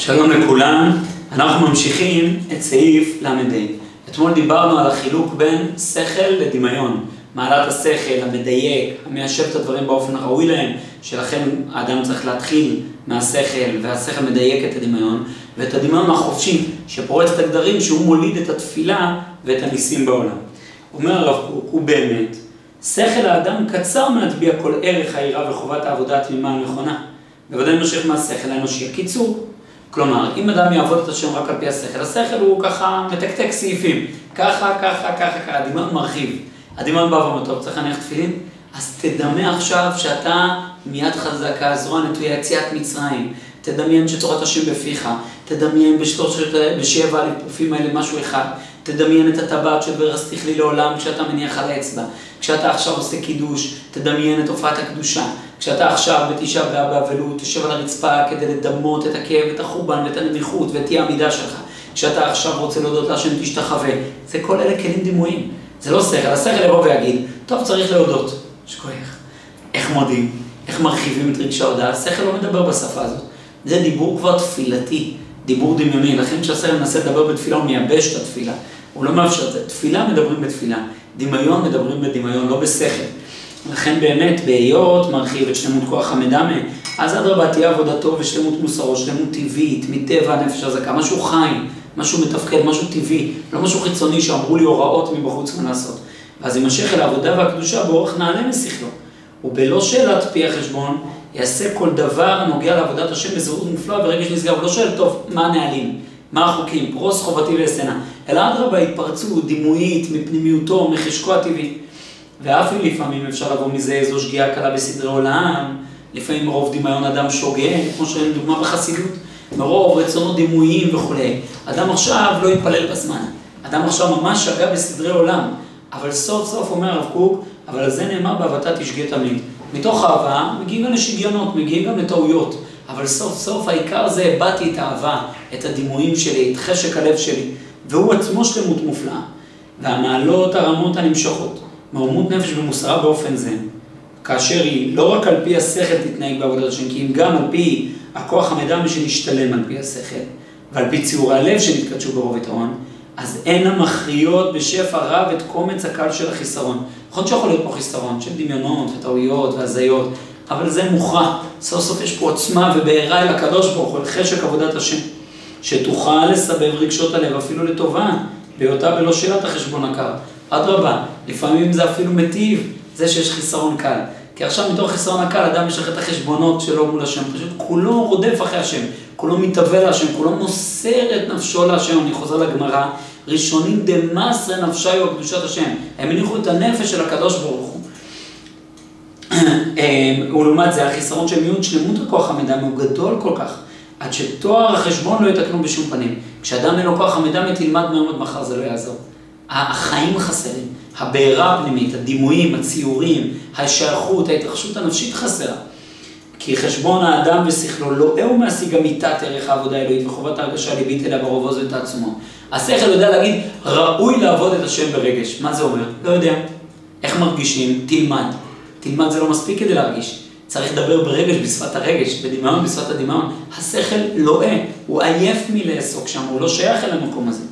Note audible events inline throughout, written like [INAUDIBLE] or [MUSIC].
שלום לכולם, אנחנו ממשיכים את סעיף ל"ה. אתמול דיברנו על החילוק בין שכל לדמיון. מעלת השכל, המדייק, המיישב את הדברים באופן הראוי להם, שלכן האדם צריך להתחיל מהשכל, והשכל מדייק את הדמיון, ואת הדמיון החופשי, שפורץ את הגדרים, שהוא מוליד את התפילה ואת הניסים בעולם. אומר הרב קוק, הוא באמת, שכל האדם קצר מלהטביע כל ערך היראה וחובת העבודה התמימה הנכונה. בוודאי מושך מהשכל האנושי. הקיצור, כלומר, אם אדם יעבוד את השם רק על פי השכל, השכל הוא ככה מתקתק סעיפים. ככה, ככה, ככה, ככה, הדמיון מרחיב. הדמיון בא ואומר, טוב, צריך להניח תפילין? אז תדמה עכשיו שאתה מיד חזקה, זרוע נטויה, יציאת מצרים. תדמיין שתורת השם בפיך. תדמיין בשלושת, בשבע הליפופים האלה משהו אחד. תדמיין את הטבעת של ורסתיך לי לעולם כשאתה מניח על האצבע. כשאתה עכשיו עושה קידוש, תדמיין את הופעת הקדושה. כשאתה עכשיו בתשעה באב באבלות, תשב על הרצפה כדי לדמות את הכאב, את החורבן ואת הנמיכות ואת אי העמידה שלך. כשאתה עכשיו רוצה להודות להשם תשתחווה. זה כל אלה כלים דימויים. זה לא שכל. השכל יבוא ויגיד, טוב, צריך להודות. שכוח. איך מודים? איך מרחיבים את רגשי ההודעה? השכל לא מדבר בשפה הזאת. זה דיבור כבר תפילתי, דיבור דמיוני. לכן כשהשכל מנסה לדבר בתפילה, הוא מייבש את התפילה. הוא לא מאפשר את זה. תפילה מדברים בתפילה. דמיון מדברים בדמיון, לא בשכל. לכן באמת, בהיות מרחיב את שלמות כוח המדמה, אז אדרבה תהיה עבודתו ושלמות מוסרו, שלמות טבעית, מטבע הנפש הזכה, משהו חי, משהו מתפקד, משהו טבעי, לא משהו חיצוני שאמרו לי הוראות מבחוץ מה לעשות. ואז יימשך אל העבודה והקדושה באורך נעלה משכלו. ובלא שאלת פי החשבון, יעשה כל דבר הנוגע לעבודת השם בזהות מופלאה ורגש נשגב. הוא לא שואל, טוב, מה הנהלים? מה החוקים? פרוס חובתי ואסנה. אלא אדרבה, התפרצות דימויית מפנימיותו, מחשקו הטבעי. ואף אם לפעמים אפשר לבוא מזה איזו שגיאה קלה בסדרי עולם, לפעמים מרוב דמיון אדם שוגה, כמו שראינו דוגמה בחסידות, מרוב רצונות דימויים וכולי. אדם עכשיו לא יתפלל בזמן, אדם עכשיו ממש שגה בסדרי עולם, אבל סוף סוף אומר הרב קוק, אבל על זה נאמר באהבתה תשגה תמיד. מתוך אהבה מגיעים גם לשגיונות, מגיעים גם לטעויות, אבל סוף סוף העיקר זה הבעתי את האהבה, את הדימויים שלי, את חשק הלב שלי, והוא עצמו שלמות מופלאה. והמעלות הרמות הנמשכות. מרומות נפש ומוסרה באופן זה, כאשר היא לא רק על פי השכל תתנהג בעבודת השם, כי אם גם על פי הכוח המדמה שנשתלם על פי השכל, ועל פי ציורי הלב שנתקדשו ברוב יתרון, אז אין המכריעות בשפע רב את קומץ הקל של החיסרון. נכון שיכול להיות פה חיסרון של דמיונות וטעויות והזיות, אבל זה מוכרע. סוף סוף יש פה עוצמה ובעירה אל הקדוש ברוך הוא, אל חשק עבודת השם, שתוכל לסבב רגשות הלב אפילו לטובה, בהיותה בלא שאלת החשבון הקר. אדרבה, לפעמים זה אפילו מטיב, זה שיש חיסרון קל. כי עכשיו מתוך חיסרון הקל אדם יש לך את החשבונות שלו מול השם, פשוט כולו רודף אחרי השם, כולו מתהווה להשם, כולו מוסר את נפשו להשם, אני חוזר לגמרא, ראשונים דמסרי נפשיו קדושת השם, הם הניחו את הנפש של הקדוש ברוך הוא. [CLEARS THROAT] ולעומת זה החיסרון של מיעוט שלמות הכוח המדמה הוא גדול כל כך, עד שתואר החשבון לא יתקנו בשום פנים. כשאדם אין לו כוח המדמה תלמד מהיום עד מחר זה לא יעזור. החיים חסרים, הבעירה הפנימית, הדימויים, הציורים, השייכות, ההתרחשות הנפשית חסרה. כי חשבון האדם ושכלו לא הוא מהשיג אמיתת ערך העבודה האלוהית וחובת ההרגשה הליבית אליה ברוב עוז ותעצומו. השכל יודע להגיד, ראוי לעבוד את השם ברגש. מה זה אומר? לא יודע. איך מרגישים? תלמד. תלמד זה לא מספיק כדי להרגיש. צריך לדבר ברגש, בשפת הרגש, בדמיון, בשפת הדמיון. השכל לואה, הוא עייף מלעסוק שם, הוא לא שייך אל המקום הזה.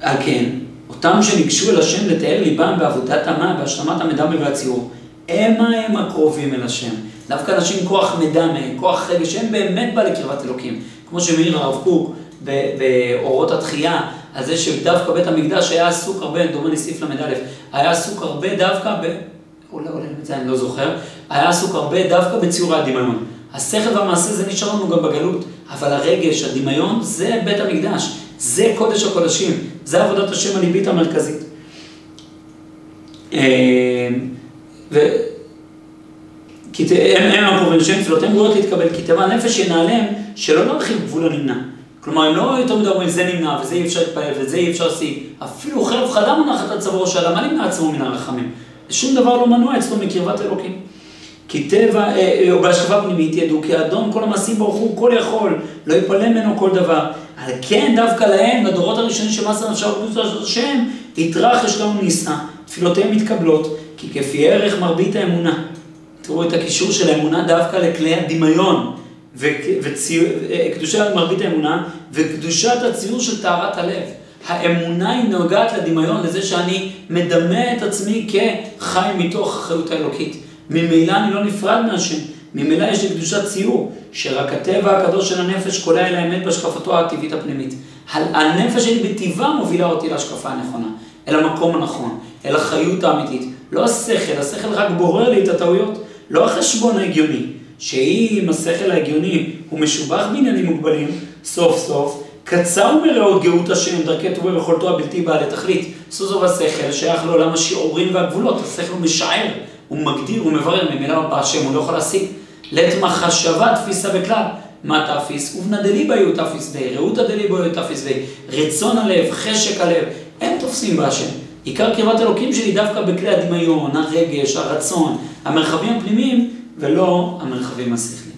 על כן, אותם שניגשו אל השם לתאר ליבם בעבודת עמה, בהשלמת המדמה והציור, המה הם הקרובים אל השם. דווקא אנשים עם כוח מדמה, כוח רגש, הם באמת בא לקרבת אלוקים. כמו שמעיר הרב קוק באורות התחייה, על זה שדווקא בית המקדש היה עסוק הרבה, דומה לסעיף ל"א, היה עסוק הרבה דווקא ב... אולי, אולי, זה אני לא זוכר, היה עסוק הרבה דווקא בציורי הדמיון. השכל והמעשה זה נשאר לנו גם בגלות, אבל הרגש, הדמיון, זה בית המקדש. זה קודש הקודשים, זה עבודת השם הליבית המרכזית. ו... כי הם הקרובים לשם תפילותיהם גבוהות להתקבל, כי טבע הנפש ינעלם שלא להרחיב גבול הנמנע. כלומר, הם לא יותר מדי אומרים, זה נמנע, וזה אי אפשר להתפעל, וזה אי אפשר להשיג. אפילו חרב חדה מונחת על צווארו של אדם, מה נמנע עצמו מן הרחמים? שום דבר לא מנוע אצלו מקרבת אלוקים. כי טבע, או בהשקפה פנימית ידעו, כי האדון כל המעשים ברוך הוא כל יכול, לא יפלא ממנו כל דבר. על כן דווקא להם, לדורות הראשונים שמסר נפשה וקדוש השם, יתרחש לנו נישא, תפילותיהם מתקבלות, כי כפי ערך מרבית האמונה. תראו את הקישור של האמונה דווקא לכלי הדמיון. וקדושת מרבית האמונה, וקדושת הציור של טהרת הלב. האמונה היא נוגעת לדמיון, לזה שאני מדמה את עצמי כחי מתוך החיות האלוקית. ממילא אני לא נפרד מהשם, ממילא יש לי קדושת ציור, שרק הטבע הקדוש של הנפש קולע אל האמת בהשקפתו הטבעית הפנימית. הנפש שלי בטבעה מובילה אותי להשקפה הנכונה, אל המקום הנכון, אל החיות האמיתית. לא השכל, השכל רק בורר לי את הטעויות, לא החשבון ההגיוני. שאם השכל ההגיוני הוא משובח בעניינים מוגבלים, סוף סוף, קצר מראות גאות השם, דרכי טובי ויכולתו הבלתי בעלי תכלית. סוזו והשכל שייך לעולם השיעורים והגבולות, השכל הוא משער, הוא מגדיר, הוא מברר, ממילא בהשם הוא לא יכול להשיג. לית מחשבה תפיסה בכלל. מה תפיס? ובנה דליבה יהיו תפיס בי, ראותא דליבה יהיו תפיס בי, רצון הלב, חשק הלב, הם תופסים בהשם. עיקר קרבת אלוקים שלי דווקא בכלי הדמיון, הרגש, הרצון, המרחבים הפנימיים, ולא המרחבים השכליים.